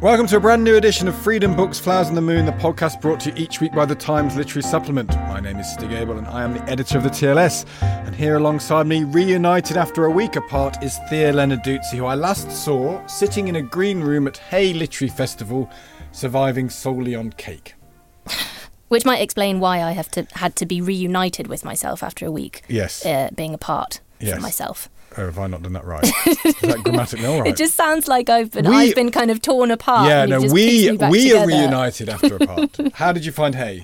Welcome to a brand new edition of Freedom Books, Flowers and the Moon, the podcast brought to you each week by the Times Literary Supplement. My name is Stig Abell and I am the editor of the TLS. And here alongside me, reunited after a week apart, is Thea Lenarduzzi, who I last saw sitting in a green room at Hay Literary Festival, surviving solely on cake. Which might explain why I have to had to be reunited with myself after a week. Yes. Uh, being apart Yes. from myself. Oh, have I not done that right? is that grammatically all right? It just sounds like I've been We- I've been kind of torn apart. yeah, no, we we are reunited after a part. How did you find Hay?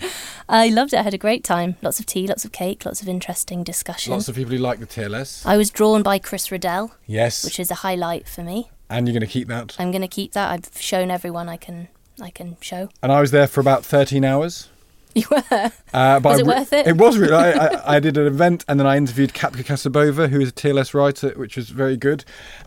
I loved it. I had a great time. Lots of tea, lots of cake, lots of interesting discussion. Lots of people who like the TLS. I was drawn by Chris Riddell, Yes, which is a highlight for me. and you're going to keep that. I'm going to keep that. I've shown everyone I can I can show. And I was there for about 13 hours. You were. Uh, Was it re- worth it? It was really. I, I, I did an event and then I interviewed Kapka Kasabova, who is a TLS writer, which was very good.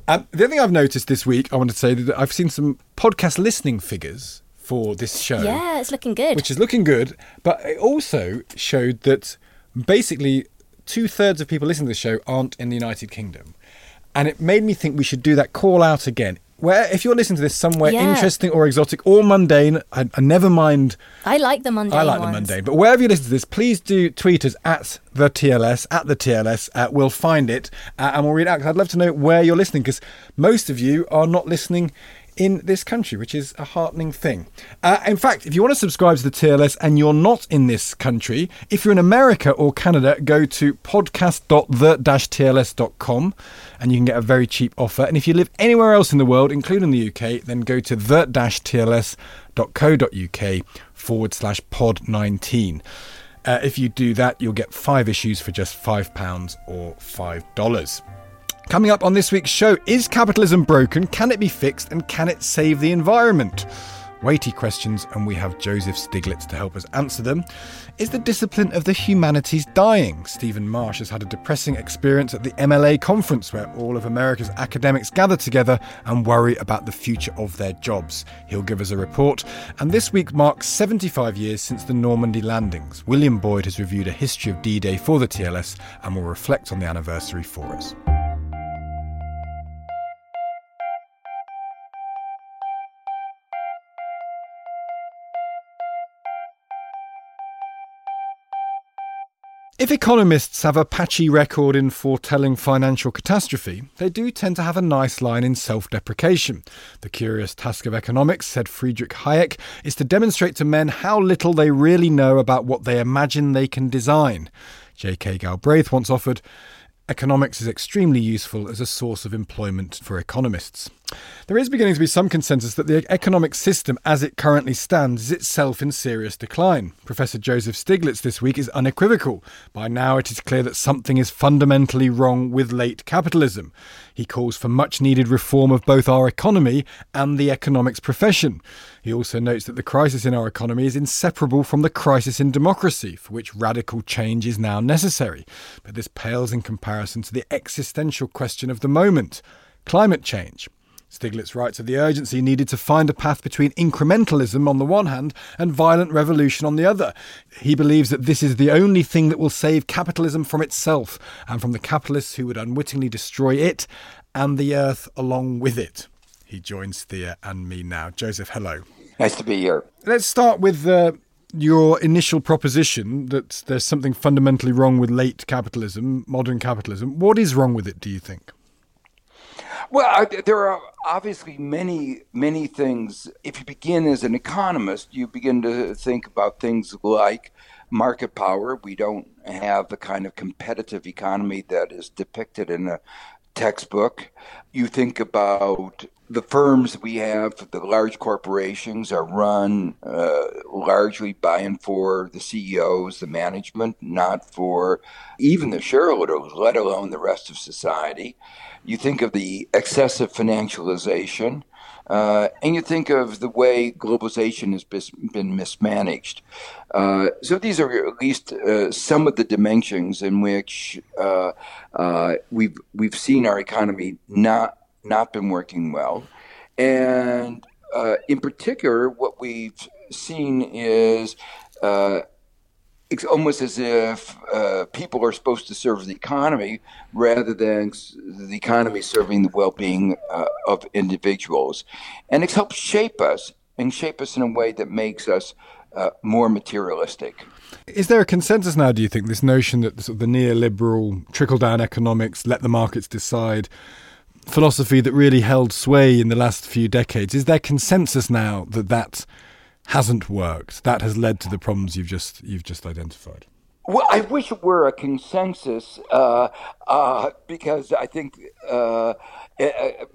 Um, the other thing I've noticed this week, I want to say that I've seen some podcast listening figures for this show, Yeah, it's looking good. which is looking good. But it also showed that basically two thirds of people listening to the show aren't in the United Kingdom. And it made me think we should do that call out again. Where, if you're listening to this somewhere Yeah. interesting or exotic or mundane, I, I never mind I like the mundane I like ones. the mundane. But wherever you listen to this, please do tweet us at the TLS, at the TLS. Uh, we'll find it uh, and we'll read it out. 'cause I'd love to know where you're listening because most of you are not listening in this country, which is a heartening thing. Uh, in fact, if you want to subscribe to the TLS and you're not in this country, if you're in America or Canada, go to podcast.the-tls.com and you can get a very cheap offer. And if you live anywhere else in the world, including the UK, then go to the-tls.co.uk forward slash pod 19. Uh, if you do that, you'll get five issues for just £5 or $5. Coming up on this week's show Is capitalism broken? Can it be fixed? And can it save the environment? Weighty questions, and we have Joseph Stiglitz to help us answer them. Is the discipline of the humanities dying? Stephen Marche has had a depressing experience at the MLA conference where all of America's academics gather together and worry about the future of their jobs. He'll give us a report. And this week marks 75 years since the Normandy landings. William Boyd has reviewed a history of D Day for the TLS and will reflect on the anniversary for us. If economists have a patchy record in foretelling financial catastrophe, they do tend to have a nice line in self deprecation. The curious task of economics, said Friedrich Hayek, is to demonstrate to men how little they really know about what they imagine they can design. J.K. Galbraith once offered, Economics is extremely useful as a source of employment for economists. There is beginning to be some consensus that the economic system as it currently stands is itself in serious decline. Professor Joseph Stiglitz this week is unequivocal. By now, it is clear that something is fundamentally wrong with late capitalism. He calls for much needed reform of both our economy and the economics profession. He also notes that the crisis in our economy is inseparable from the crisis in democracy, for which radical change is now necessary. But this pales in comparison to the existential question of the moment climate change. Stiglitz writes of the urgency needed to find a path between incrementalism on the one hand and violent revolution on the other. He believes that this is the only thing that will save capitalism from itself and from the capitalists who would unwittingly destroy it and the earth along with it. He joins Thea and me now. Joseph, hello. Nice to be here. Let's start with uh, your initial proposition that there's something fundamentally wrong with late capitalism, modern capitalism. What is wrong with it, do you think? Well, I, there are obviously many, many things. If you begin as an economist, you begin to think about things like market power. We don't have the kind of competitive economy that is depicted in a textbook. You think about the firms we have, the large corporations, are run uh, largely by and for the CEOs, the management, not for even the shareholders, let alone the rest of society. You think of the excessive financialization, uh, and you think of the way globalization has been mismanaged. Uh, so these are at least uh, some of the dimensions in which uh, uh, we've we've seen our economy not not been working well. And uh, in particular, what we've seen is uh, it's almost as if uh, people are supposed to serve the economy rather than the economy serving the well-being uh, of individuals, and it's helped shape us and shape us in a way that makes us uh, more materialistic. Is there a consensus now? Do you think this notion that sort of the neoliberal trickle-down economics, let the markets decide, philosophy that really held sway in the last few decades. Is there consensus now that that hasn't worked? That has led to the problems you've just you've just identified. Well, I wish it were a consensus uh, uh, because I think uh, it,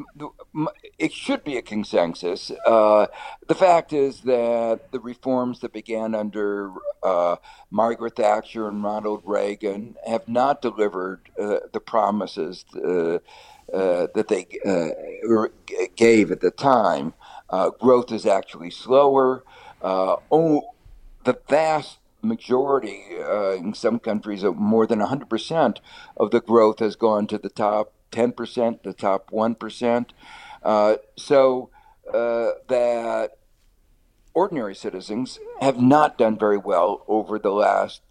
it, should be a consensus. Uh, the fact is that the reforms that began under uh, Margaret Thatcher and Ronald Reagan have not delivered uh, the promises uh, that they uh, gave at the time. Uh, growth is actually slower. oh, the vast majority uh, in some countries of more than 100% of the growth has gone to the top 10% the top 1% uh, so uh, that ordinary citizens have not done very well over the last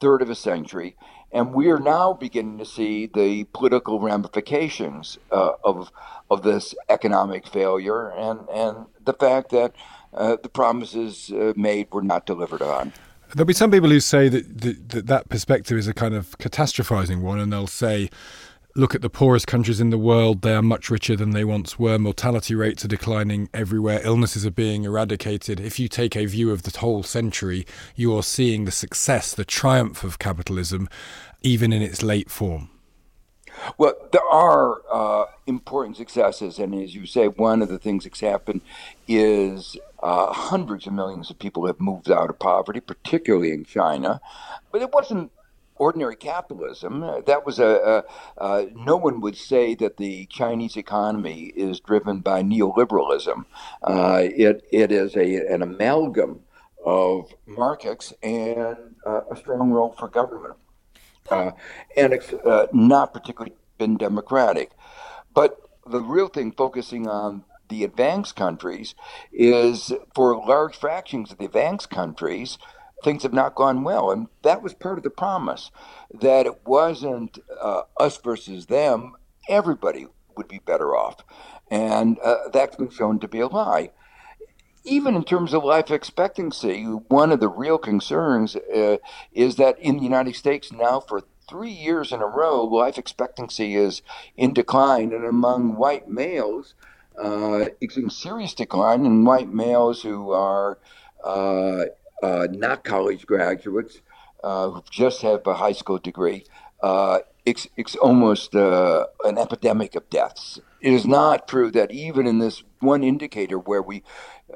third of a century and we are now beginning to see the political ramifications uh, of of this economic failure and and the fact that uh, the promises uh, made were not delivered on. There'll be some people who say that, that that perspective is a kind of catastrophizing one, and they'll say look at the poorest countries in the world, they are much richer than they once were. Mortality rates are declining everywhere. Illnesses are being eradicated. If you take a view of the whole century, you are seeing the success, the triumph of capitalism, even in its late form. Well, there are uh, important successes, and as you say, one of the things that's happened is uh, hundreds of millions of people have moved out of poverty, particularly in China. But it wasn't ordinary capitalism. Uh, that was a, a no one would say that the Chinese economy is driven by neoliberalism. Uh, it it is a an amalgam of markets and uh, a strong role for government, uh, and it's not particularly been democratic. But the real thing, focusing on the advanced countries, is for large fractions of the advanced countries things have not gone well. And that was part of the promise that it wasn't uh, us versus them, everybody would be better off. And uh, that's been shown to be a lie. Even in terms of life expectancy, one of the real concerns uh, is that in the United States now, for three years in a row, life expectancy is in decline. And among white males, uh, it's in serious decline. And white males who are uh, uh, not college graduates uh, who just have a high school degree. Uh, it's, it's almost uh, an epidemic of deaths. It is not true that even in this one indicator where we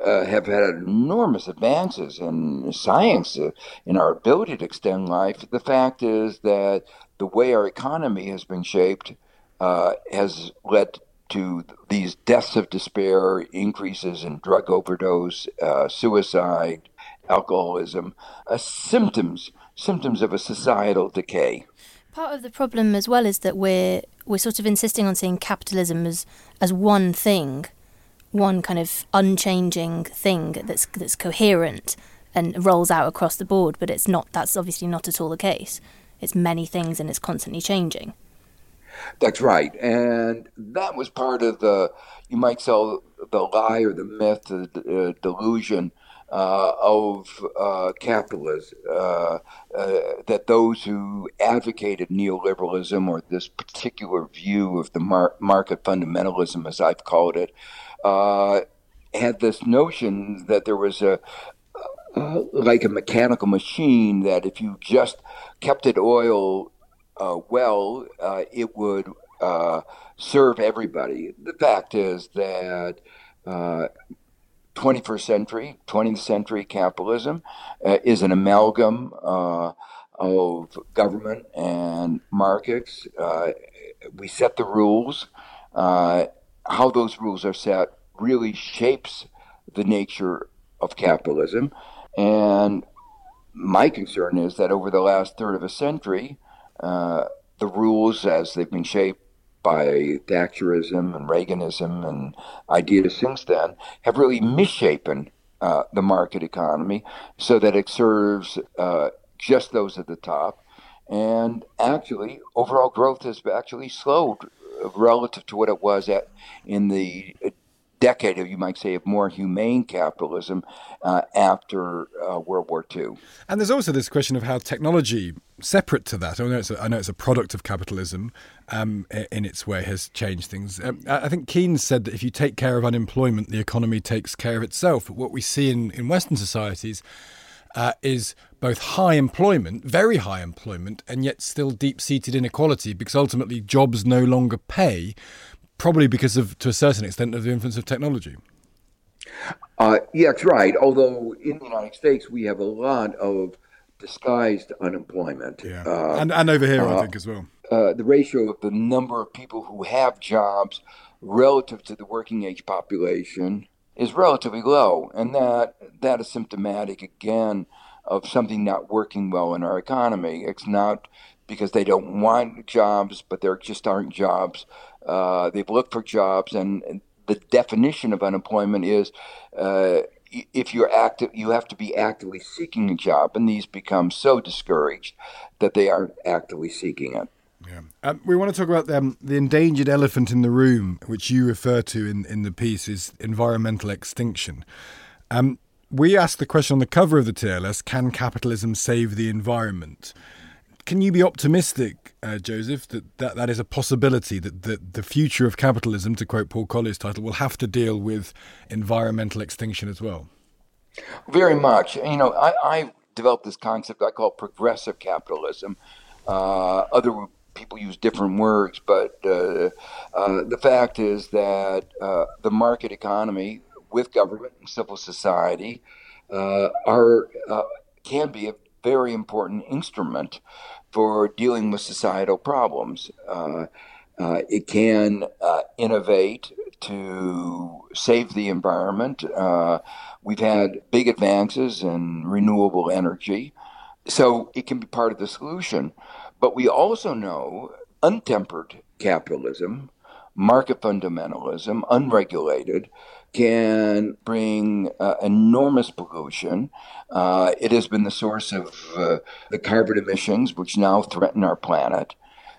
uh, have had enormous advances in science, uh, in our ability to extend life, the fact is that the way our economy has been shaped has led to these deaths of despair, increases in drug overdose, suicide, alcoholism, uh, symptoms symptoms of a societal decay. Part of the problem as well is that we're we're sort of insisting on seeing capitalism as as one thing, one kind of unchanging thing that's that's coherent and rolls out across the board, but it's not that's obviously not at all the case. It's many things and it's constantly changing. That's right, and that was part of the you might sell the lie or the myth, the uh, delusion uh, of uh, capitalism, uh, uh, that those who advocated neoliberalism or this particular view of the mar- market fundamentalism, as I've called it, uh, had this notion that there was a like a mechanical machine that if you just kept it oil well, it would serve everybody. The fact is that uh, 21st century, 20th century capitalism uh, is an amalgam uh, of government and markets. Uh, we set the rules. Uh, how those rules are set really shapes the nature of capitalism. And my concern is that over the last third of a century, uh, the rules as they've been shaped by Thatcherism and Reaganism and ideas since then have really misshapen uh, the market economy so that it serves uh, just those at the top. And actually, overall growth has actually slowed relative to what it was at in the decade you might say, of more humane capitalism uh, after uh, World War II. And there's also this question of how technology, separate to that, I know it's a, I know it's a product of capitalism um, in its way, has changed things. Um, I think Keynes said that if you take care of unemployment, the economy takes care of itself. But what we see in, in Western societies uh, is both high employment, very high employment, and yet still deep seated inequality because ultimately jobs no longer pay probably because of, to a certain extent, of the influence of technology. Uh, yeah, that's right. Although in the United States, we have a lot of disguised unemployment. Yeah. Uh, and, and over here, uh, I think, as well. Uh, the ratio of the number of people who have jobs relative to the working age population is relatively low. And that, that is symptomatic, again, of something not working well in our economy. It's not because they don't want jobs, but there just aren't jobs uh, they've looked for jobs, and, and, the definition of unemployment is uh, if you're active, you have to be actively seeking a job, and these become so discouraged that they aren't actively seeking it. Yeah. Um, we want to talk about um, the endangered elephant in the room, which you refer to in, in the piece, is environmental extinction. Um, we asked the question on the cover of the TLS can capitalism save the environment? Can you be optimistic, uh, Joseph, that, that that is a possibility that, that the future of capitalism, to quote Paul Collier's title, will have to deal with environmental extinction as well? Very much. You know, I, I developed this concept I call progressive capitalism. Uh, other people use different words, but uh, uh, the fact is that uh, the market economy with government and civil society uh, are can be a very important instrument for dealing with societal problems. Uh, uh, it can uh, innovate to save the environment. Uh, we've had big advances in renewable energy, so it can be part of the solution. But we also know untempered capitalism, market fundamentalism, unregulated, can bring uh, enormous pollution. Uh, it has been the source of uh, the carbon emissions, which now threaten our planet.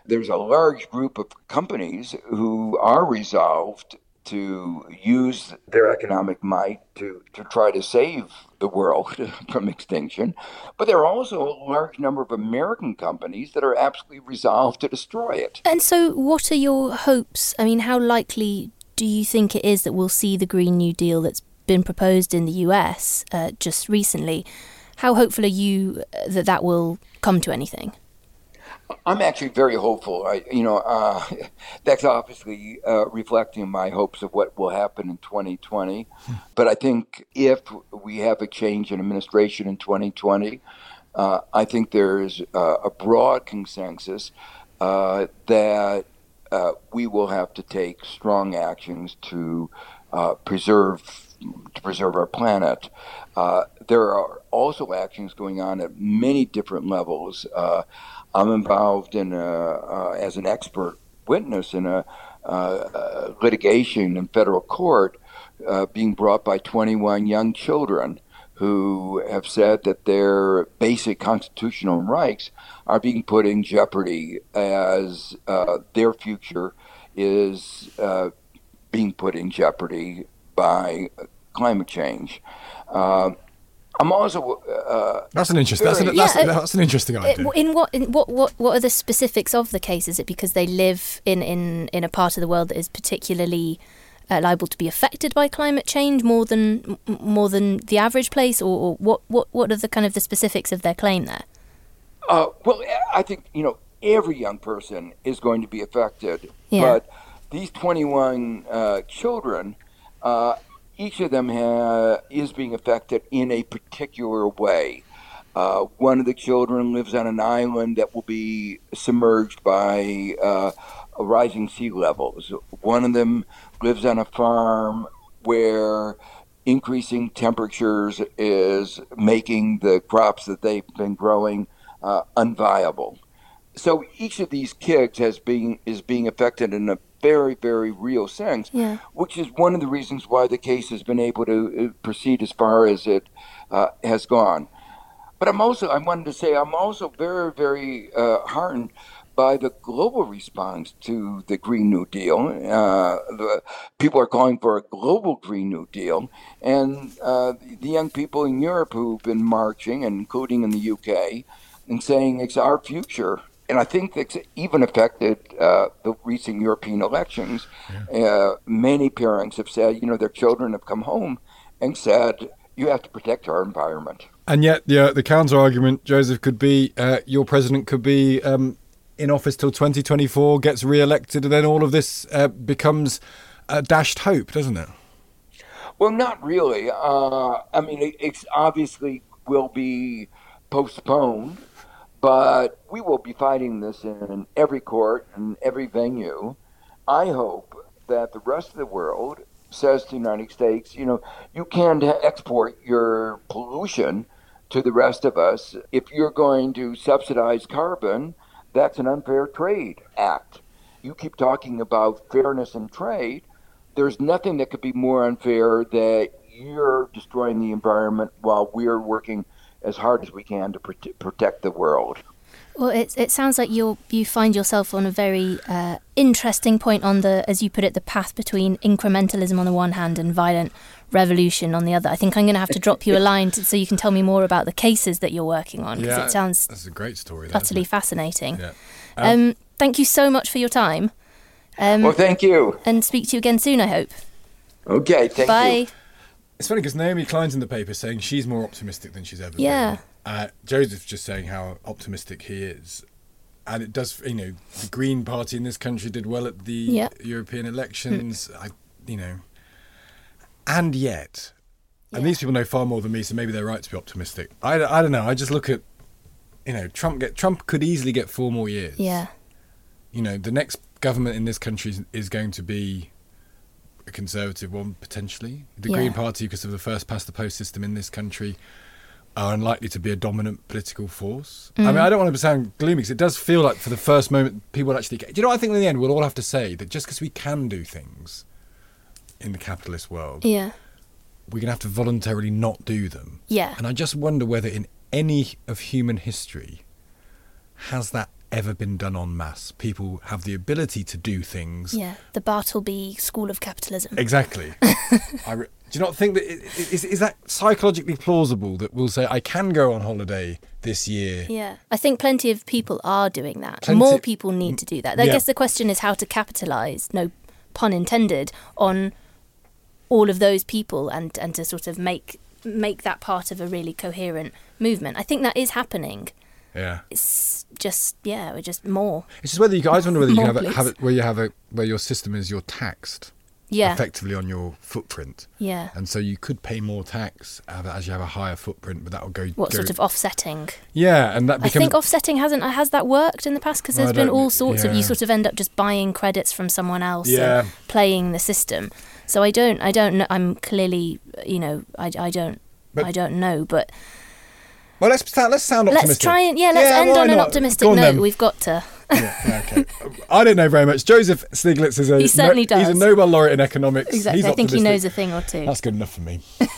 There's a large group of companies who are resolved to use their economic might to, to try to save the world from extinction. But there are also a large number of American companies that are absolutely resolved to destroy it. And so, what are your hopes? I mean, how likely do you think it is that we'll see the Green New Deal that's been proposed in the US uh, just recently? How hopeful are you uh, that that will come to anything? I'm actually very hopeful. I, you know, uh, that's obviously uh, reflecting my hopes of what will happen in 2020. But I think if we have a change in administration in 2020, uh, I think there's uh, a broad consensus that uh, we will have to take strong actions to uh, preserve to preserve our planet. Uh, there are also actions going on at many different levels. Uh, I'm involved in a, uh, as an expert witness in a litigation in federal court being brought by 21 young children who have said that their basic constitutional rights are being put in jeopardy as uh, their future is uh, being put in jeopardy by climate change. Uh, I'm also. Uh, that's an interesting. That's, an, that's, yeah, that's, an interesting idea. In what? In what? What? What are the specifics of the case? Is it because they live in in in a part of the world that is particularly uh, liable to be affected by climate change more than more than the average place, or, or what? What? What are the kind of the specifics of their claim there? Uh, well, I think you know every young person is going to be affected, yeah. but these 21 uh, children uh, each of them ha- is being affected in a particular way. Uh, one of the children lives on an island that will be submerged by uh, rising sea levels. One of them lives on a farm where increasing temperatures is making the crops that they've been growing uh, unviable. So each of these kids has been is being affected in a very, very real sense, yeah. which is one of the reasons why the case has been able to uh, proceed as far as it uh, has gone. But I'm also, I wanted to say, I'm also very, very uh, heartened by the global response to the Green New Deal. Uh, the people are calling for a global Green New Deal, and uh, the young people in Europe who've been marching, including in the UK, and saying it's our future and I think it's even affected uh, the recent European elections. Yeah. Uh, many parents have said, you know, their children have come home and said, you have to protect our environment. And yet, the, the counter argument, Joseph, could be uh, your president could be um, in office till 2024, gets re elected, and then all of this uh, becomes a dashed hope, doesn't it? Well, not really. Uh, I mean, it, it's obviously will be postponed but we will be fighting this in every court and every venue. I hope that the rest of the world says to the United States, you know, you can't export your pollution to the rest of us. If you're going to subsidize carbon, that's an unfair trade act. You keep talking about fairness in trade. There's nothing that could be more unfair that you're destroying the environment while we're working as hard as we can to protect the world. Well, it it sounds like you you find yourself on a very uh, interesting point on the, as you put it, the path between incrementalism on the one hand and violent revolution on the other. I think I'm going to have to drop you a line to, so you can tell me more about the cases that you're working on because yeah, it sounds that's a great story. utterly fascinating. Yeah. Um, um, thank you so much for your time. Um, well, thank you, and speak to you again soon. I hope. Okay, thank Bye. you. It's funny because Naomi Klein's in the paper saying she's more optimistic than she's ever yeah. been. Uh, Joseph's just saying how optimistic he is. And it does, you know, the Green Party in this country did well at the yeah. European elections. I, you know, and yet, yeah. and these people know far more than me, so maybe they're right to be optimistic. I, I don't know. I just look at, you know, Trump get Trump could easily get four more years. Yeah. You know, the next government in this country is, is going to be a conservative one potentially. The yeah. Green Party, because of the first past the post system in this country, are unlikely to be a dominant political force. Mm. I mean, I don't want to sound gloomy because it does feel like for the first moment people actually get. Do you know what I think in the end we'll all have to say that just because we can do things in the capitalist world, yeah, we're going to have to voluntarily not do them. Yeah. And I just wonder whether in any of human history has that ever been done en masse. People have the ability to do things. Yeah, the Bartleby School of Capitalism. Exactly. I re- do you not think that it, is, is that psychologically plausible that we'll say I can go on holiday this year? Yeah, I think plenty of people are doing that. Plenty- More people need to do that. I yeah. guess the question is how to capitalise, no pun intended, on all of those people and and to sort of make make that part of a really coherent movement. I think that is happening. Yeah. It's just yeah, we're just more. It's just whether you guys wonder whether you have, it, have it where you have a where your system is you're taxed. Yeah. Effectively on your footprint. Yeah. And so you could pay more tax as you have a higher footprint, but that will go. What go, sort of offsetting? Yeah, and that. Becomes, I think offsetting hasn't uh, has that worked in the past because there's been all sorts yeah. of you sort of end up just buying credits from someone else yeah. and playing the system. So I don't I don't know. I'm clearly you know I, I don't but, I don't know, but well, let's sound, let's sound optimistic. Let's try and yeah, let's yeah, end on an optimistic on, note. Then. We've got to. yeah, okay. I don't know very much. Joseph Stiglitz is a he certainly no, does. He's a Nobel laureate in economics. Exactly. He's I think he knows a thing or two. That's good enough for me.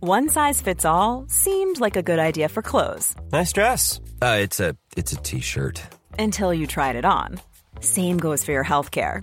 One size fits all seemed like a good idea for clothes. Nice dress. Uh, it's a it's a t-shirt. Until you tried it on. Same goes for your healthcare.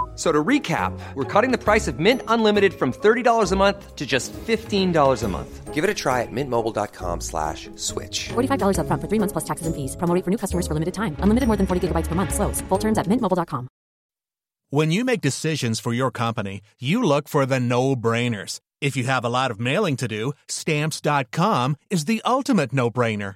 So to recap, we're cutting the price of Mint Unlimited from $30 a month to just $15 a month. Give it a try at mintmobile.com slash switch. $45 up front for three months plus taxes and fees. Promo for new customers for limited time. Unlimited more than 40 gigabytes per month. Slows. Full terms at mintmobile.com. When you make decisions for your company, you look for the no-brainers. If you have a lot of mailing to do, stamps.com is the ultimate no-brainer.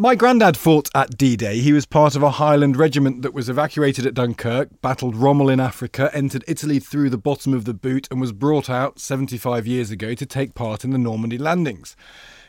My granddad fought at D Day. He was part of a Highland regiment that was evacuated at Dunkirk, battled Rommel in Africa, entered Italy through the bottom of the boot, and was brought out 75 years ago to take part in the Normandy landings.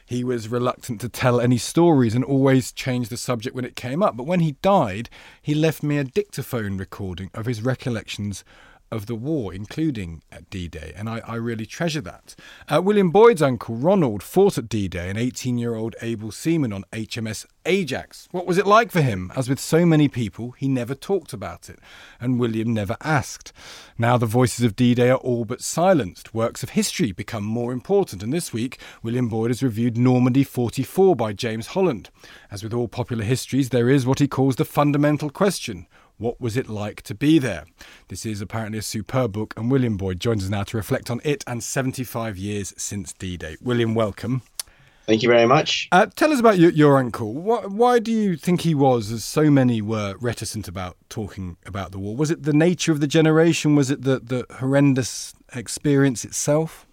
He was reluctant to tell any stories and always changed the subject when it came up. But when he died, he left me a dictaphone recording of his recollections of the war, including at D Day, and I, I, really treasure that. Uh, William Boyd's uncle Ronald fought at D Day, an 18 year old able seaman on HMS Ajax. What was it like for him? As with so many people, he never talked about it, and William never asked. Now the voices of D Day are all but silenced. Works of history become more important, and this week, William Boyd has reviewed Normandy 44 by James Holland. As with all popular histories, there is what he calls the fundamental question what was it like to be there? This is apparently a superb book, and William Boyd joins us now to reflect on it and 75 years since D Day. William, welcome. Thank you very much. Uh, tell us about your, your uncle. Why, why, do you think he was, as so many were reticent about talking about the war? Was it the nature of the generation? Was it the, the horrendous experience itself?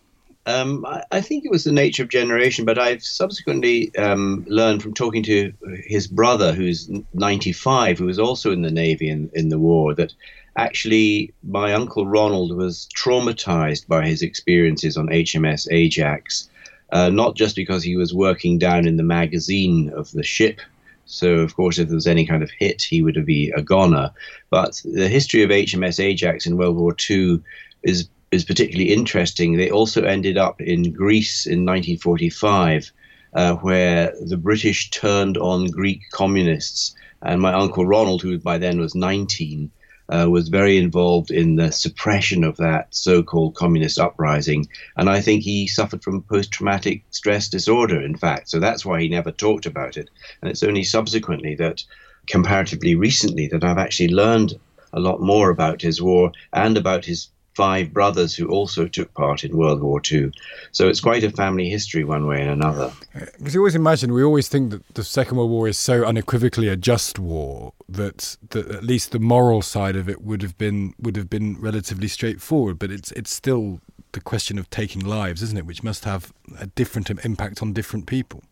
Um, I, I, think it was the nature of generation, but I've subsequently um, learned from talking to his brother, who's 95, who was also in the Navy in, in the war, that actually my uncle Ronald was traumatized by his experiences on HMS Ajax, uh, not just because he was working down in the magazine of the ship. So, of course, if there was any kind of hit, he would be a goner. But the history of HMS Ajax in World War II is is particularly interesting. They also ended up in Greece in 1945, uh, where the British turned on Greek communists. And my uncle Ronald, who by then was 19, uh, was very involved in the suppression of that so called communist uprising. And I think he suffered from post traumatic stress disorder, in fact. So that's why he never talked about it. And it's only subsequently that, comparatively recently, that I've actually learned a lot more about his war and about his five brothers who also took part in World War II. So it's quite a family history, one way and another. Because you always imagine, we always think that the Second World War is so unequivocally a just war that, that at least the moral side of it would have been would have been relatively straightforward. But it's it's still the question of taking lives, isn't it? Which must have a different impact on different people.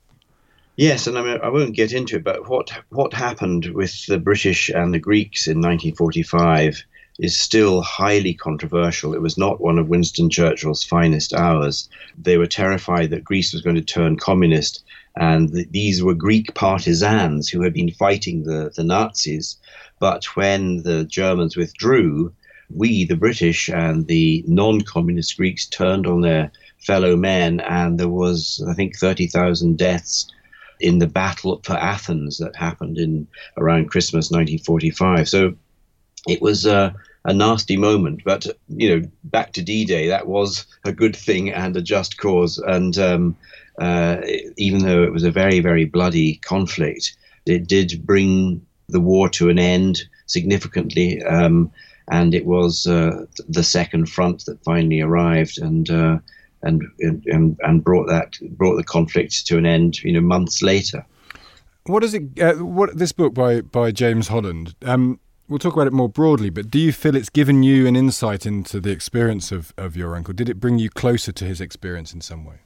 Yes, and I mean I won't get into it, but what what happened with the British and the Greeks in 1945 is still highly controversial. It was not one of Winston Churchill's finest hours. They were terrified that Greece was going to turn communist, and th- these were Greek partisans who had been fighting the, the Nazis. But when the Germans withdrew, we, the British, and the non communist Greeks turned on their fellow men, and there was, I think, 30,000 deaths in the battle for Athens that happened in around Christmas 1945. So it was a nasty moment. But you know, back to D-Day, that was a good thing and a just cause. And um, uh, even though it was a very very bloody conflict, it did bring the war to an end. significantly. Um, and it was uh, the second front that finally arrived and, uh, and and and brought that brought the conflict to an end. You know, months later. What is it? Uh, what this book by by James Holland? Um, we'll talk about it more broadly. But do you feel it's given you an insight into the experience of, of your uncle? Did it bring you closer to his experience in some way?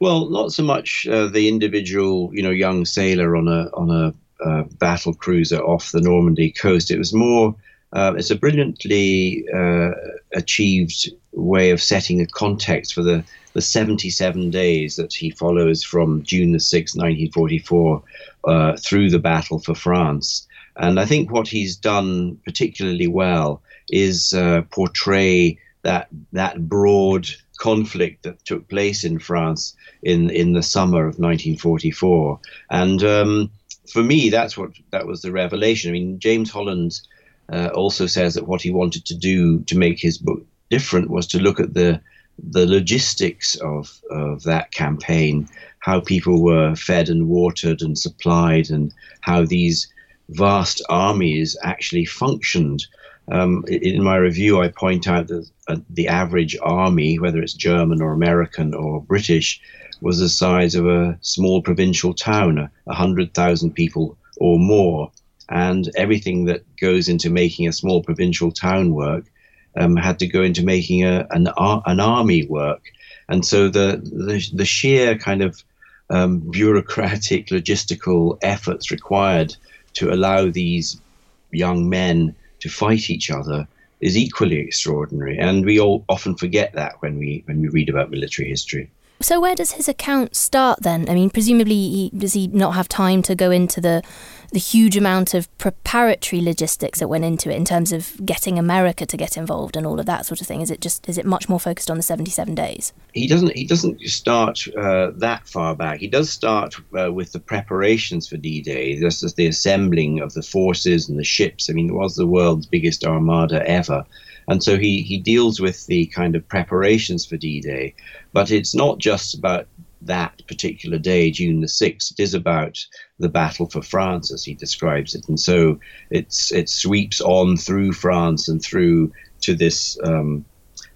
Well, not so much uh, the individual, you know, young sailor on a on a uh, battle cruiser off the Normandy coast. It was more. Uh, it's a brilliantly uh, achieved way of setting a context for the, the 77 days that he follows from June the 6th, 1944, uh, through the battle for France. And I think what he's done particularly well is uh, portray that that broad conflict that took place in France in in the summer of 1944. And um, for me, that's what that was the revelation. I mean, James Holland uh, also says that what he wanted to do to make his book different was to look at the the logistics of of that campaign, how people were fed and watered and supplied, and how these vast armies actually functioned. Um, in my review, I point out that uh, the average army, whether it's German or American or British, was the size of a small provincial town, a hundred thousand people or more. And everything that goes into making a small provincial town work um, had to go into making a, an, an army work. And so the, the, the sheer kind of um, bureaucratic, logistical efforts required to allow these young men to fight each other is equally extraordinary. And we all often forget that when we, when we read about military history. So where does his account start then? I mean, presumably, he, does he not have time to go into the the huge amount of preparatory logistics that went into it in terms of getting America to get involved and all of that sort of thing? Is it just is it much more focused on the seventy seven days? He doesn't he doesn't start uh, that far back. He does start uh, with the preparations for D Day. This is the assembling of the forces and the ships. I mean, it was the world's biggest armada ever. And so he, he deals with the kind of preparations for D Day. But it's not just about that particular day, June the 6th. It is about the battle for France, as he describes it. And so it's, it sweeps on through France and through to this um,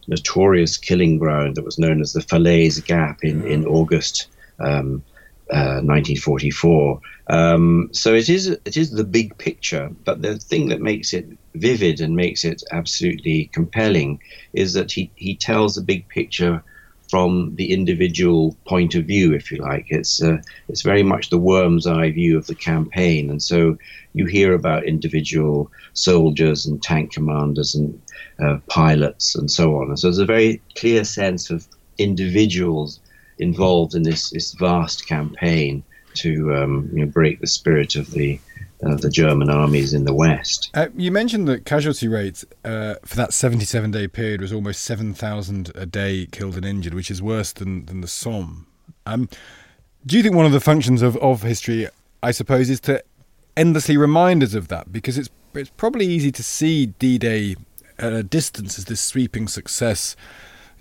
notorious killing ground that was known as the Falaise Gap in, in August um, uh, 1944. Um, so it is it is the big picture, but the thing that makes it vivid and makes it absolutely compelling is that he, he tells the big picture from the individual point of view, if you like. It's uh, it's very much the worm's eye view of the campaign, and so you hear about individual soldiers and tank commanders and uh, pilots and so on. And so there's a very clear sense of individuals involved in this this vast campaign to um, you know, break the spirit of the uh, the German armies in the West. Uh, you mentioned that casualty rate uh, for that 77 day period was almost 7,000 a day killed and injured, which is worse than, than the Somme. Um, do you think one of the functions of, of history, I suppose, is to endlessly remind us of that? Because it's, it's probably easy to see D Day at a distance as this sweeping success,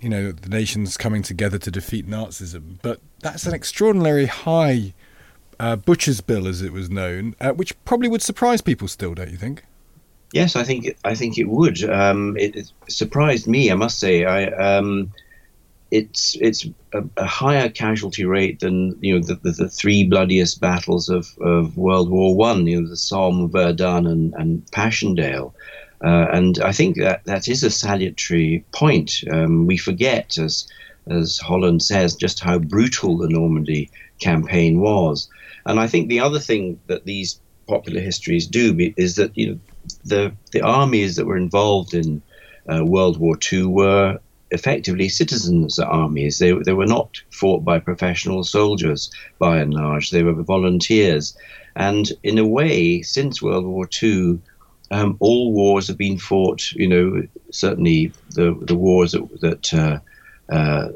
you know, the nations coming together to defeat Nazism. But that's an extraordinarily high uh, Butcher's Bill, as it was known, uh, which probably would surprise people still, don't you think? Yes, I think I think it would. Um, it, it, surprised me, I must say. I um, it's it's a, a, higher casualty rate than you know the, the, the, three bloodiest battles of, of World War One. You know the Somme, Verdun, and, and Passchendaele. Uh, and I think that that is a salutary point. Um, we forget, as as Holland says, just how brutal the Normandy campaign was. And I think the other thing that these popular histories do is that you know the the armies that were involved in uh, World War II were effectively citizens' armies. They they were not fought by professional soldiers by and large. They were volunteers, and in a way, since World War II. Um, all wars have been fought, you know, certainly the, the wars that, that uh, uh,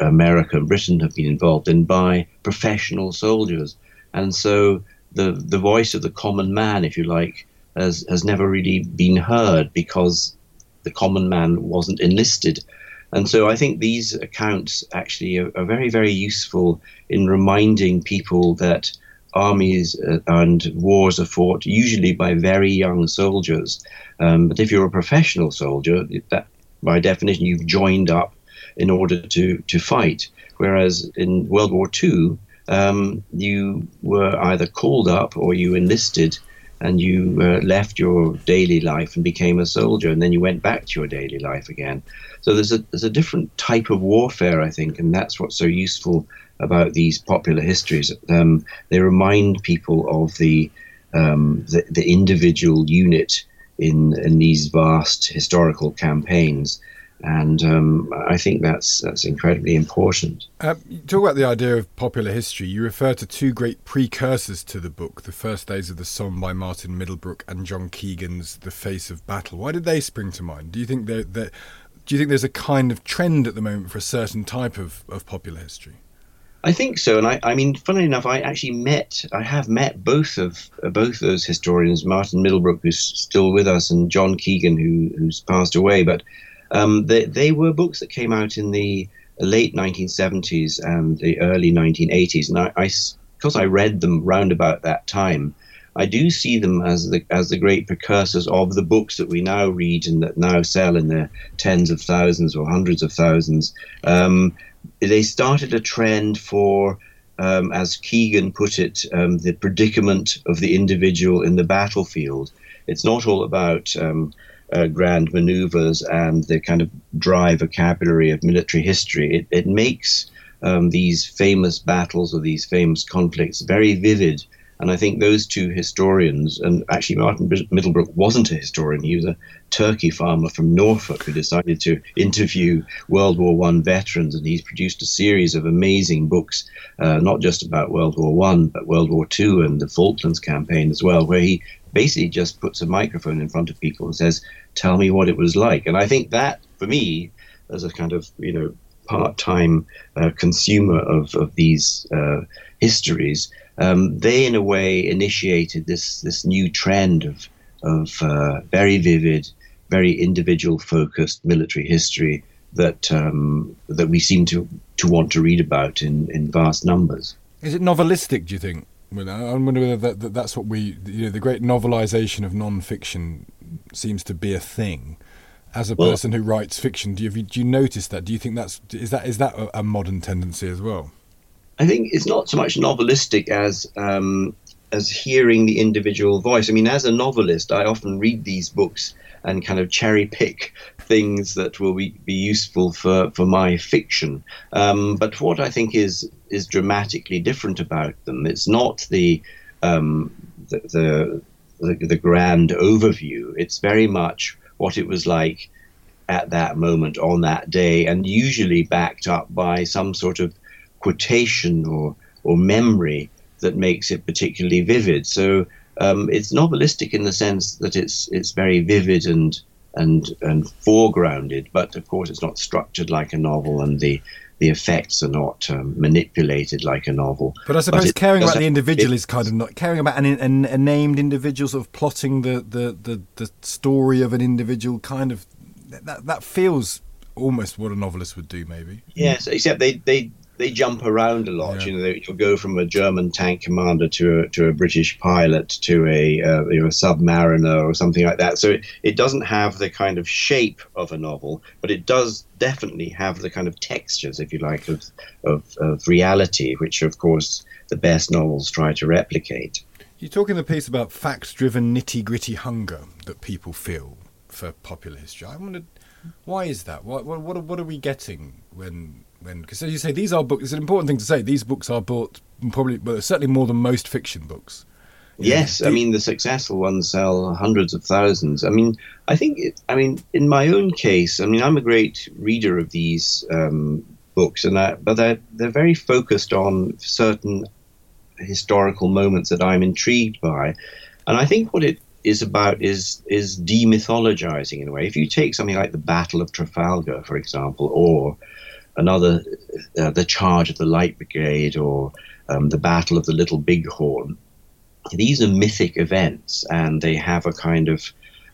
America and Britain have been involved in by professional soldiers. And so the, the voice of the common man, if you like, has, has never really been heard because the common man wasn't enlisted. And so I think these accounts actually are, are very, very useful in reminding people that armies uh, and wars are fought usually by very young soldiers. Um, but if you're a professional soldier, that by definition you've joined up in order to to fight. Whereas in World War II, um, you were either called up or you enlisted and you uh, left your daily life and became a soldier, and then you went back to your daily life again. So there's a there's a different type of warfare, I think, and that's what's so useful about these popular histories. Um, they remind people of the, um, the the individual unit in in these vast historical campaigns and um, I think that's that's incredibly important. Uh, you talk about the idea of popular history. You refer to two great precursors to the book: "The First Days of the Somme" by Martin Middlebrook and John Keegan's "The Face of Battle." Why did they spring to mind? Do you think that do you think there's a kind of trend at the moment for a certain type of, of popular history? I think so, and I, I mean, funnily enough, I actually met, I have met both of uh, both those historians, Martin Middlebrook, who's still with us, and John Keegan, who who's passed away. But um, they, they were books that came out in the late 1970s and the early 1980s, and I, I because I read them round about that time, I do see them as the as the great precursors of the books that we now read and that now sell in the tens of thousands or hundreds of thousands. Um, they started a trend for, um, as Keegan put it, um, the predicament of the individual in the battlefield. It's not all about um, uh, grand maneuvers and the kind of dry vocabulary of military history. It, it makes um, these famous battles or these famous conflicts very vivid. And I think those two historians, and actually Martin Middlebrook wasn't a historian, he was a turkey farmer from Norfolk who decided to interview World War One veterans, and he's produced a series of amazing books, uh, not just about World War One, but World War Two and the Falklands campaign as well, where he basically just puts a microphone in front of people and says, "Tell me what it was like." And I think that, for me, as a kind of you know part-time uh, consumer of of these uh, histories, um, they in a way initiated this this new trend of of uh, very vivid, very individual-focused military history that um, that we seem to to want to read about in in vast numbers. Is it novelistic? Do you think? Well, I wonder whether that, that, that's what we, you know, the great novelization of non-fiction seems to be a thing. As a well, person who writes fiction, do you do you notice that? Do you think that's is that is that a, a modern tendency as well? I think it's not so much novelistic as um, as hearing the individual voice. I mean, as a novelist, I often read these books and kind of cherry pick things that will be, be useful for, for my fiction. Um, but what I think is is dramatically different about them, it's not the um, the, the, the the grand overview. It's very much what it was like at that moment on that day, and usually backed up by some sort of quotation or or memory that makes it particularly vivid. So um, it's novelistic in the sense that it's it's very vivid and and and foregrounded, but of course it's not structured like a novel, and the the effects are not um, manipulated like a novel. But I suppose but caring about the individual is kind of not caring about an, an, a named individual, sort of plotting the, the, the, the story of an individual. Kind of that that feels almost what a novelist would do, maybe. Yes, except they they they jump around a lot. Yeah. You know, they, will go from a German tank commander to a, to a British pilot to a, uh, you know, a submariner or something like that. So it, it doesn't have the kind of shape of a novel, but it does definitely have the kind of textures, if you like, of, of, of reality, which of course the best novels try to replicate. You talk in the piece about facts-driven, nitty-gritty hunger that people feel for popular history. I wondered, why is that? What, what, what are we getting when when because as you say these are books it's an important thing to say these books are bought probably well certainly more than most fiction books. Yes i mean the successful ones sell hundreds of thousands. I mean i think it, i mean in my own case i mean i'm a great reader of these um, books and I, but they're, they're very focused on certain historical moments that i'm intrigued by. And i think what it is about is is demythologizing in a way. If you take something like the battle of trafalgar for example or another, uh, the charge of the Light Brigade or um, the Battle of the Little Bighorn. These are mythic events, and they have a kind of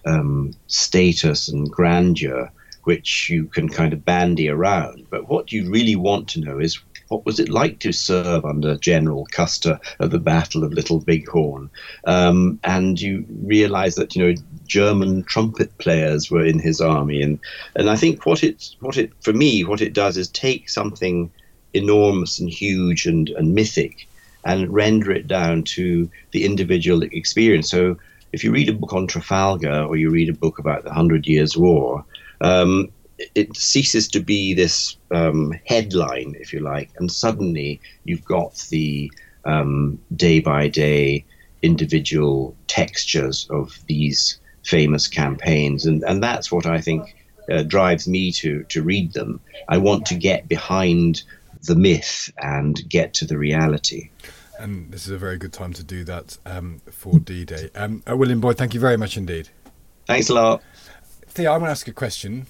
um, status and grandeur which you can kind of bandy around. But what you really want to know is what was it like to serve under General Custer at the Battle of Little Bighorn? Um, and you realize that, you know, German trumpet players were in his army. And, and I think what it, what it, for me, what it does is take something enormous and huge and, and mythic and render it down to the individual experience. So if you read a book on Trafalgar or you read a book about the Hundred Years' War, um, it ceases to be this um, headline, if you like, and suddenly you've got the day by day individual textures of these famous campaigns, and and that's what I think uh, drives me to to read them. I want to get behind the myth and get to the reality. And this is a very good time to do that um, for D Day. Um, uh, William Boyd, thank you very much indeed. Thanks a lot. Thea, I'm going to ask a question.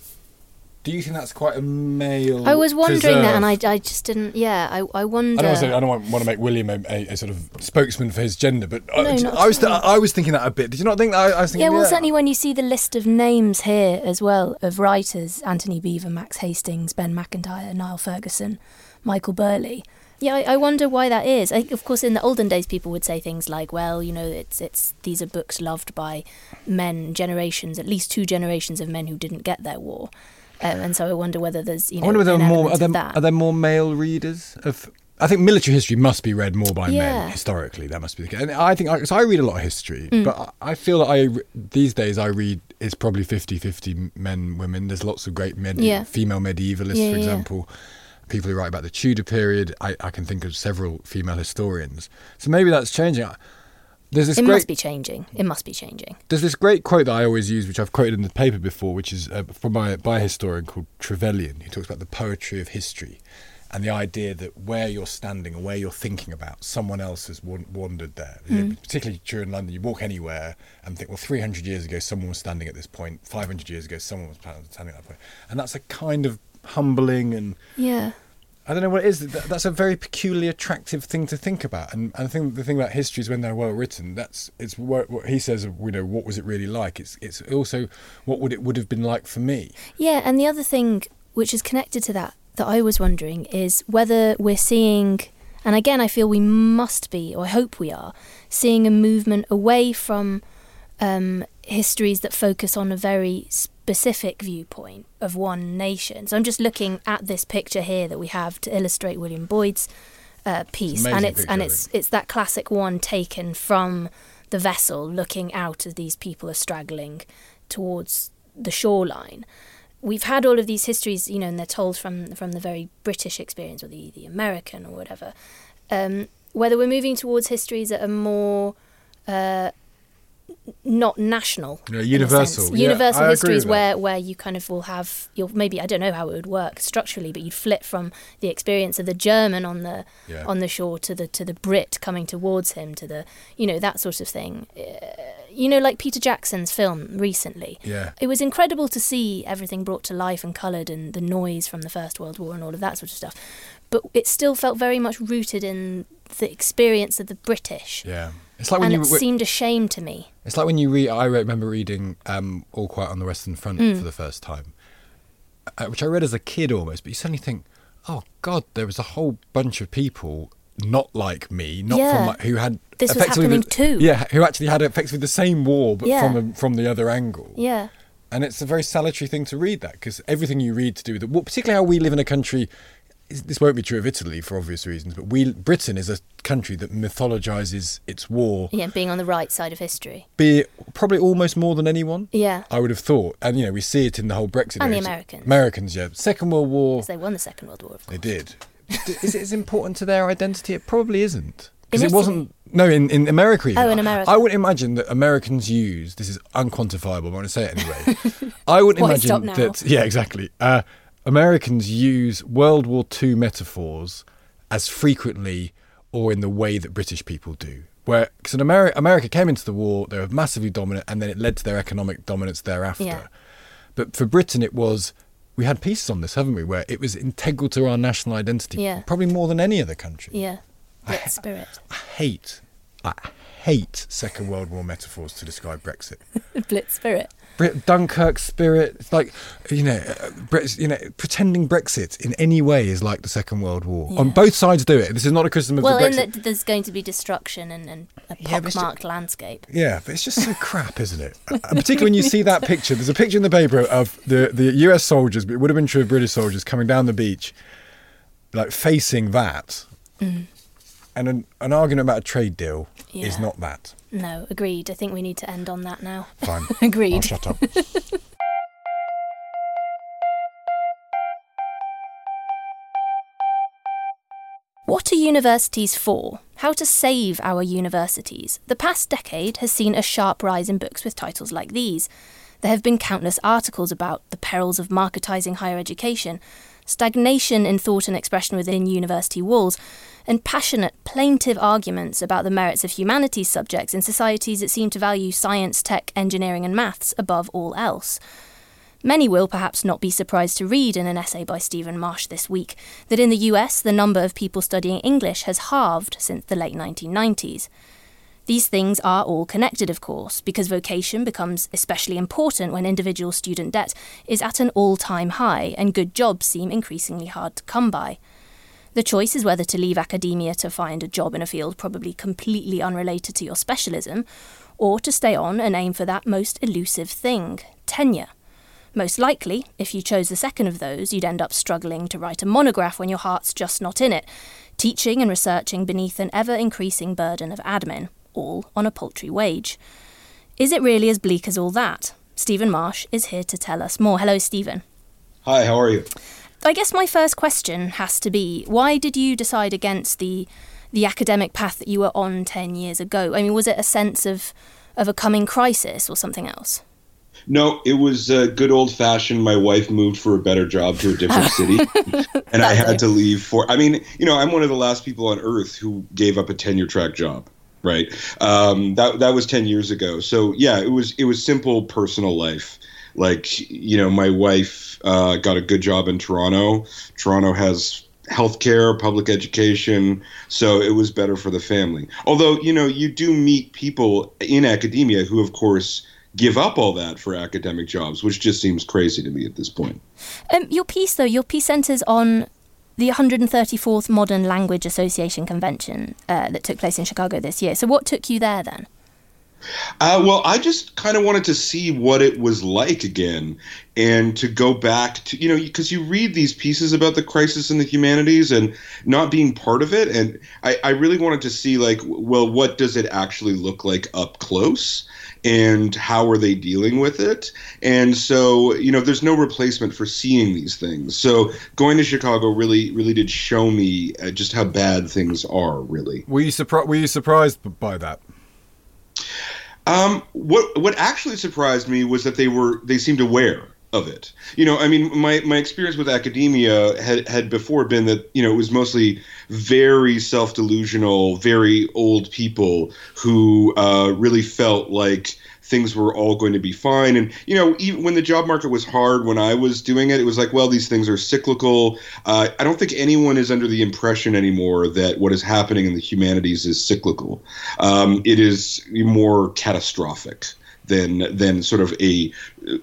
Do you think that's quite a male? I was wondering preserve? that, and I, I just didn't. Yeah, I, I wonder. I don't, want to, I don't want, want to make William a, a, a sort of spokesman for his gender, but uh, No, I, I was all. I was thinking that a bit. Did you not think that? I, I was thinking, yeah, well, certainly when you see the list of names here as well of writers Antony Beevor, Max Hastings, Ben Macintyre, Niall Ferguson, Michael Burleigh. Yeah, I, I wonder why that is. I, of course, in the olden days, people would say things like, "Well, you know, it's it's these are books loved by men, generations, at least two generations of men who didn't get their war," um, and so I wonder whether there's you I know wonder whether an there are more are there, that. are there more male readers of. I think military history must be read more by Yeah. men historically. That must be the case. And I think I, so I read a lot of history, Mm. but I I feel that I these days I read it's probably 50-50 men women. There's lots of great med- Yeah. female medievalists, Yeah, for example. People who write about the Tudor period. I, I can think of several female historians. So maybe that's changing. I- There's this it great must be changing. It must be changing. there's this great quote that I always use, which I've quoted in the paper before, which is uh, from by, by a historian called Trevelyan. He talks about the poetry of history and the idea that where you're standing and where you're thinking about, someone else has wan- wandered there. You know, Mm. particularly during London, you walk anywhere and think, well, 300 years ago, someone was standing at this point. 500 years ago, someone was standing at that point. And that's a kind of humbling and Yeah. I don't know what it is. That's a very peculiarly attractive thing to think about, and, I think the thing about history is when they're well written. That's it's what, what he says. You know, what was it really like? It's it's also what would it would have been like for me. Yeah, and the other thing which is connected to that that I was wondering is whether we're seeing, and again, I feel we must be, or I hope we are, seeing a movement away from um, histories that focus on a very specific viewpoint of one nation. So I'm just looking at this picture here that we have to illustrate William Boyd's uh, piece, amazing and it's picture, and it's it's that classic one taken from the vessel, looking out as these people are straggling towards the shoreline. We've had all of these histories, you know, and they're told from from the very British experience or the the American or whatever. Um, whether we're moving towards histories that are more uh, not national, Yeah, universal. Yeah, universal I agree histories that. where where you kind of will have you'll maybe I don't know how it would work structurally, but you'd flip from the experience of the German on the Yeah. on the shore to the to the Brit coming towards him to the you know that sort of thing. Uh, you know, like Peter Jackson's film recently. Yeah. It was incredible to see everything brought to life and coloured and the noise from the First World War and all of that sort of stuff. But it still felt very much rooted in the experience of the British. Yeah, it's like when and you. it seemed a shame to me. It's like when you read. I remember reading um, All Quiet on the Western Front Mm. for the first time, uh, which I read as a kid almost. But you suddenly think, oh God, there was a whole bunch of people not like me, not Yeah. from like, who had This was happening the, too. Yeah, who actually had effectively the same war, but Yeah. from a, from the other angle. Yeah. And it's a very salutary thing to read that because everything you read to do with it, well, particularly how we live in a country. Is- This won't be true of Italy for obvious reasons, but we Britain is a country that mythologizes its war, Yeah, being on the right side of history. be probably almost more than anyone. Yeah. I would have thought, and you know, we see it in the whole Brexit. And the. Americans. Americans, yeah. Second World War, Because they won the Second World War, of course. they did. Is it as important to their identity? It probably isn't. Because it wasn't. No, in, in America. Even. Oh, in America. I would imagine that Americans use this is unquantifiable. but I'm going to say it anyway. I would Why stop imagine that. Yeah, exactly. Uh, Americans use World War II metaphors as frequently or in the way that British people do. Where because in America, America came into the war, they were massively dominant, and then it led to their economic dominance thereafter. Yeah. But for Britain, it was. We had pieces on this, haven't we? Where it was integral to our national identity, Yeah. probably more than any other country. Yeah. That spirit. I hate, I hate Second World War metaphors to describe Brexit. Blitz spirit. Dunkirk spirit. It's like you know, uh, you know, pretending Brexit in any way is like the Second World War. Yeah. On both sides do it. This is not a criticism of well, the Brexit. Well, in there's going to be destruction and, and a pockmarked yeah, landscape. Yeah, but it's just so crap, isn't it? and particularly when you see that picture. There's a picture in the paper of the the U.S. soldiers, but it would have been true of British soldiers coming down the beach, like facing that. Mm. And an, an argument about a trade deal yeah. is not that. No, agreed. I think we need to end on that now. Fine. agreed. I'll shut up. What are universities for? How to save our universities? The past decade has seen a sharp rise in books with titles like these. There have been countless articles about the perils of marketising higher education, stagnation in thought and expression within university walls, and passionate, plaintive arguments about the merits of humanities subjects in societies that seem to value science, tech, engineering, and maths above all else. Many will perhaps not be surprised to read in an essay by Stephen Marche this week that in the US the number of people studying English has halved since the late 1990s. These things are all connected, of course, because vocation becomes especially important when individual student debt is at an all time high and good jobs seem increasingly hard to come by. The choice is whether to leave academia to find a job in a field probably completely unrelated to your specialism, or to stay on and aim for that most elusive thing tenure. Most likely, if you chose the second of those, you'd end up struggling to write a monograph when your heart's just not in it, teaching and researching beneath an ever increasing burden of admin all on a paltry wage. Is it really as bleak as all that? Stephen Marche is here to tell us more. Hello, Stephen. Hi, how are you? I guess my first question has to be why did you decide against the the academic path that you were on 10 years ago? I mean, was it a sense of of a coming crisis or something else? No, it was uh, good old fashioned. My wife moved for a better job to a different city, and I had to leave for. I mean, you know, I'm one of the last people on earth who gave up a tenure track job right? Um, that that was ten years ago. So yeah, it was it was simple personal life. Like you know, my wife uh, got a good job in Toronto. Toronto has healthcare, public education, so it was better for the family. Although you know, you do meet people in academia who, of course give up all that for academic jobs, which just seems crazy to me at this point. Um, your piece, though, your piece centres on the 134th Modern Language Association convention uh, that took place in Chicago this year. So, what took you there then? Uh, well, I just kind of wanted to see what it was like again and to go back to, you know, because you read these pieces about the crisis in the humanities and not being part of it. And I, I really wanted to see, like, well, what does it actually look like up close? and how are they dealing with it and so you know there's no replacement for seeing these things so going to chicago really really did show me uh, just how bad things are really were you surprised were you surprised by that um, what what actually surprised me was that they were they seemed aware of it. You know, I mean, my, my experience with academia had, had before been that, you know, it was mostly very self delusional, very old people who uh, really felt like things were all going to be fine. And, you know, even when the job market was hard when I was doing it, it was like, well, these things are cyclical. Uh, I don't think anyone is under the impression anymore that what is happening in the humanities is cyclical. Um, it is more catastrophic than than sort of a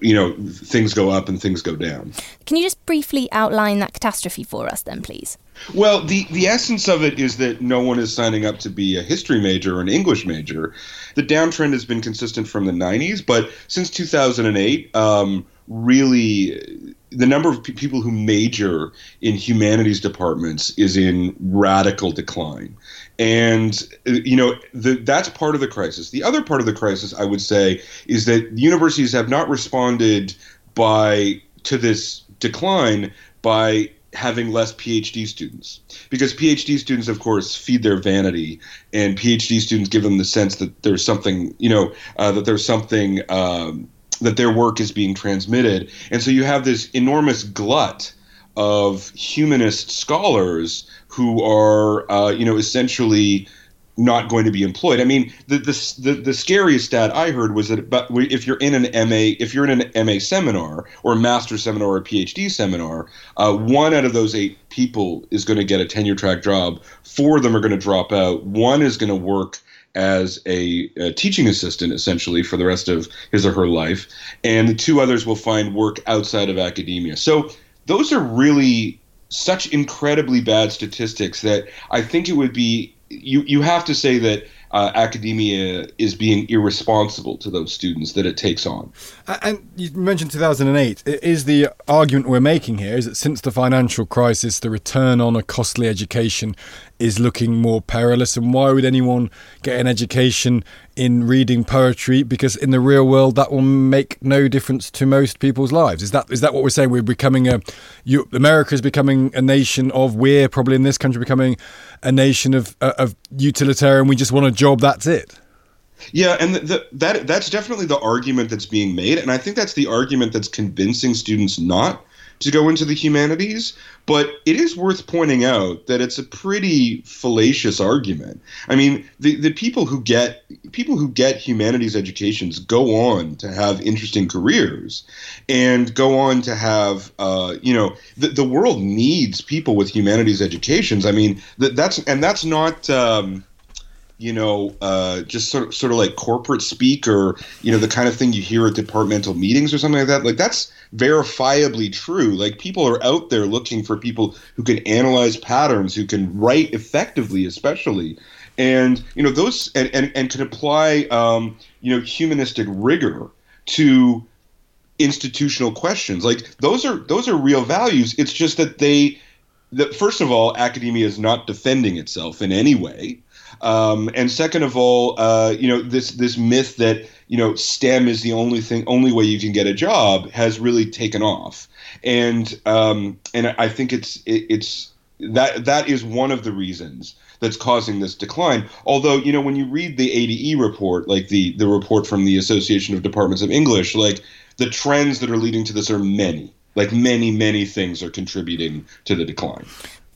you know things go up and things go down. Can you just briefly outline that catastrophe for us then, please? Well, the the essence of it is that no one is signing up to be a history major or an English major. The downtrend has been consistent from the 90s, but since 2008, um, really the number of people who major in humanities departments is in radical decline. And you know the, that's part of the crisis. The other part of the crisis i would say is that universities have not responded by to this decline by having less phd students. Because phd students of course feed their vanity and phd students give them the sense that there's something you know uh, that there's something um, that their work is being transmitted and so you have this enormous glut of humanist scholars who are, uh, you know, essentially not going to be employed. I mean, the, the the the, scariest stat I heard was that but if you're in an MA, if you're in an MA seminar or a master seminar or a PhD seminar, uh, one out of those eight people is going to get a tenure track job. Four of them are going to drop out. One is going to work as a, a, teaching assistant essentially for the rest of his or her life, and the two others will find work outside of academia. So those are really such incredibly bad statistics that I think it would be you you have to say that uh, academia is being irresponsible to those students that it takes on. And you mentioned 2008. Is the argument we're making here is that since the financial crisis, the return on a costly education is looking more perilous? And why would anyone get an education in reading poetry? Because in the real world, that will make no difference to most people's lives. Is that is that what we're saying? We're becoming a America is becoming a nation of we're probably in this country becoming a nation of uh, of utilitarian. We just want a job. That's it. Yeah, and the, the, that that's definitely the argument that's being made, and I think that's the argument that's convincing students not to go into the humanities. But it is worth pointing out that it's a pretty fallacious argument. I mean, the, the people who get people who get humanities educations go on to have interesting careers and go on to have uh, you know the, the world needs people with humanities educations. I mean, that, that's and that's not. Um, you know, uh, just sort of, sort of like corporate speak or, you know, the kind of thing you hear at departmental meetings or something like that. Like that's verifiably true. Like people are out there looking for people who can analyze patterns, who can write effectively, especially. And, you know, those and, and, and can apply, um, you know, humanistic rigor to institutional questions. Like those are those are real values. It's just that they that first of all, academia is not defending itself in any way. Um, and second of all, uh, you know, this this myth that you know STEM is the only thing, only way you can get a job has really taken off. And um, and I think it's it, it's that that is one of the reasons that's causing this decline. Although, you know, when you read the ADE report, like the the report from the Association of Departments of English, like the trends that are leading to this are many. Like many, many things are contributing to the decline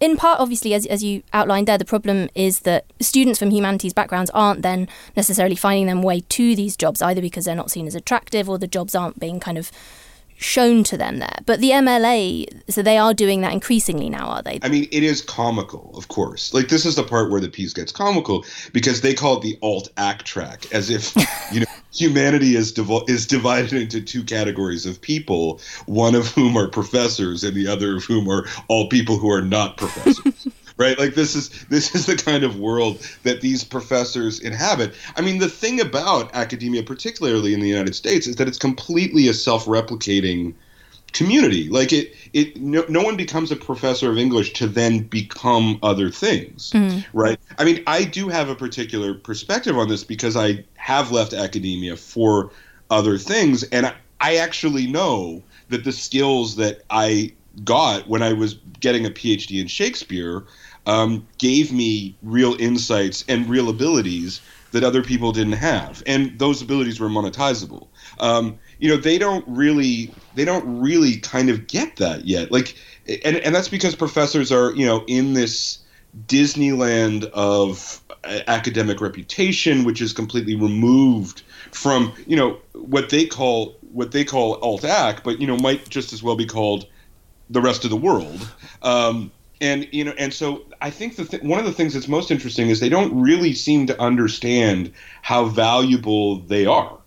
in part, obviously, as, as you outlined there, the problem is that students from humanities backgrounds aren't then necessarily finding their way to these jobs, either because they're not seen as attractive or the jobs aren't being kind of shown to them there. But the MLA, so they are doing that increasingly now, are they? I mean, it is comical, of course. Like this is the part where the piece gets comical because they call it the alt ac track, as if you know humanity is div- is divided into two categories of people, one of whom are professors and the other of whom are all people who are not professors. right? Like this is this is the kind of world that these professors inhabit. I mean the thing about academia particularly in the united states is that it's completely a self-replicating community. Like it it no, no one becomes a professor of english to then become other things mm. right? I mean i do have a particular perspective on this because i have left academia for other things and I, I actually know that the skills that i got when i was getting a phd in shakespeare um, gave me real insights and real abilities that other people didn't have, and those abilities were monetizable. Um, you know, they don't really, they don't really kind of get that yet. Like, and and that's because professors are, you know, in this Disneyland of academic reputation, which is completely removed from, you know, what they call what they call alt ac, but you know, might just as well be called the rest of the world. Um, and you know and so i think the th- one of the things that's most interesting is they don't really seem to understand how valuable they are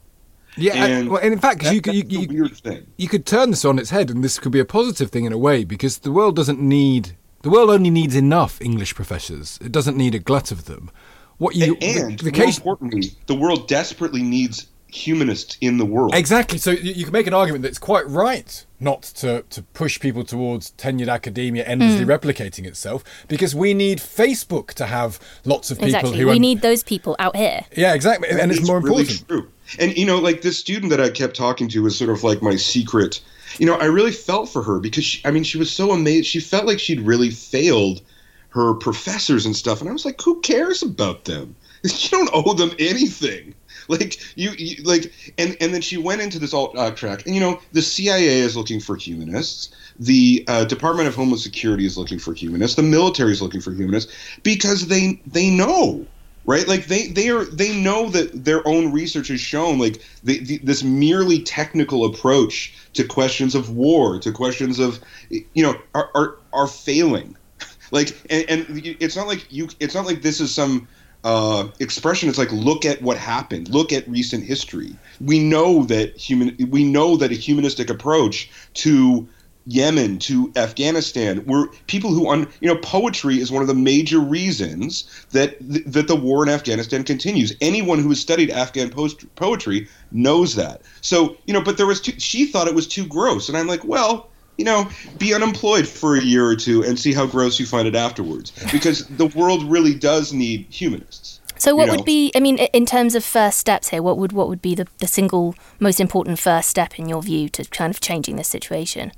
yeah, and, well, and in fact, that, you could you, you, weird thing. you could turn this on its head, and this could be a positive thing in a way because the world doesn't need the world only needs enough English professors. It doesn't need a glut of them. What you and, and the, the more case, importantly, the world desperately needs humanists in the world. Exactly. So you, you, can make an argument that it's quite right not to, to push people towards tenured academia endlessly mm. replicating itself because we need Facebook to have lots of people exactly. who we are, need those people out here. Yeah, exactly. And, it's, it's, more really important. True. And you know, like this student that I kept talking to was sort of like my secret. You know, I really felt for her because she, I mean, she was so amazed. She felt like she'd really failed her professors and stuff, and I was like, who cares about them? You don't owe them anything like you, you, like and and then she went into this alt uh, track. And you know the cia is looking for humanists. The uh, department of homeland security is looking for humanists. The military is looking for humanists because they they know right? Like they they are they know that their own research has shown like the, the, this merely technical approach to questions of war to questions of you know are are, are failing. Like and, and it's not like you it's not like this is some uh, expression is like look at what happened look at recent history we know that human we know that a humanistic approach to Yemen to Afghanistan, where people who un, you know poetry is one of the major reasons that th- that the war in Afghanistan continues. Anyone who has studied Afghan post- poetry knows that. So you know, but there was too, she thought it was too gross, and I'm like, well, you know, be unemployed for a year or two and see how gross you find it afterwards, because the world really does need humanists. So, what you know? would be? I mean, in terms of first steps here, what would what would be the, the single most important first step in your view to kind of changing this situation?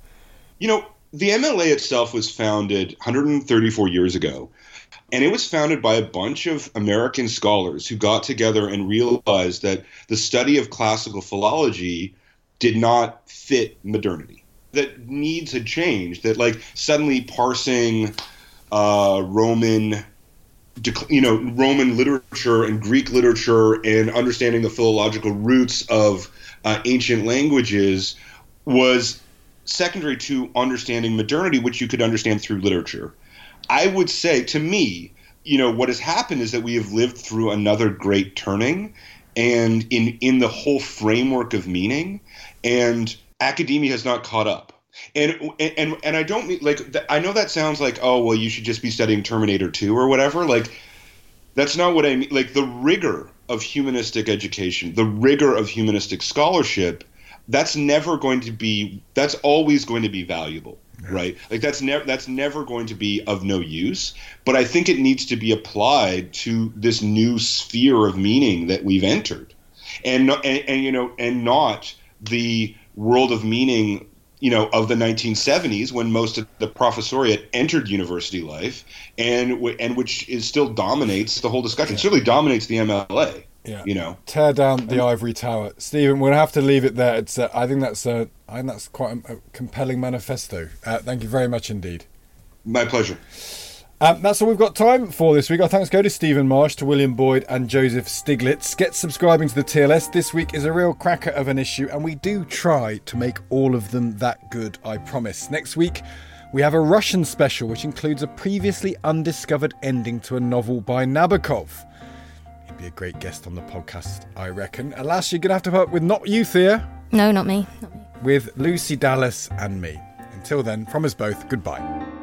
You know, the MLA itself was founded 134 years ago, and it was founded by a bunch of American scholars who got together and realized that the study of classical philology did not fit modernity. That needs had changed. That like suddenly parsing uh, Roman, you know, Roman literature and Greek literature and understanding the philological roots of uh, ancient languages was secondary to understanding modernity, which you could understand through literature. I would say, to me, you know, what has happened is that we have lived through another great turning, and in in the whole framework of meaning, and academia has not caught up. And and and I don't mean like I know that sounds like oh well you should just be studying Terminator 2 or whatever like that's not what I mean like the rigor of humanistic education the rigor of humanistic scholarship that's never going to be that's always going to be valuable right? Like that's never that's never going to be of no use but i think it needs to be applied to this new sphere of meaning that we've entered. And and, and you know and not the world of meaning you know of the 1970s when most of the professoriate entered university life and and which is still dominates the whole discussion certainly dominates the mla yeah. You know, tear down the ivory tower, Stephen. We'll have to leave it there. It's. Uh, I think that's. Uh, I think that's quite a, a compelling manifesto. Uh, thank you very much indeed. My pleasure. Um, that's all we've got time for this week. Our thanks go to Stephen Marche, to William Boyd, and Joseph Stiglitz. Get subscribing to the TLS. This week is a real cracker of an issue, and we do try to make all of them that good, I promise. Next week, we have a Russian special, which includes a previously undiscovered ending to a novel by Nabokov. He'd be a great guest on the podcast, I reckon. Alas, you're going to have to put up with not you, Thea. No, not me. Not me. With Lucy Dallas and me. Until then, from us both, goodbye.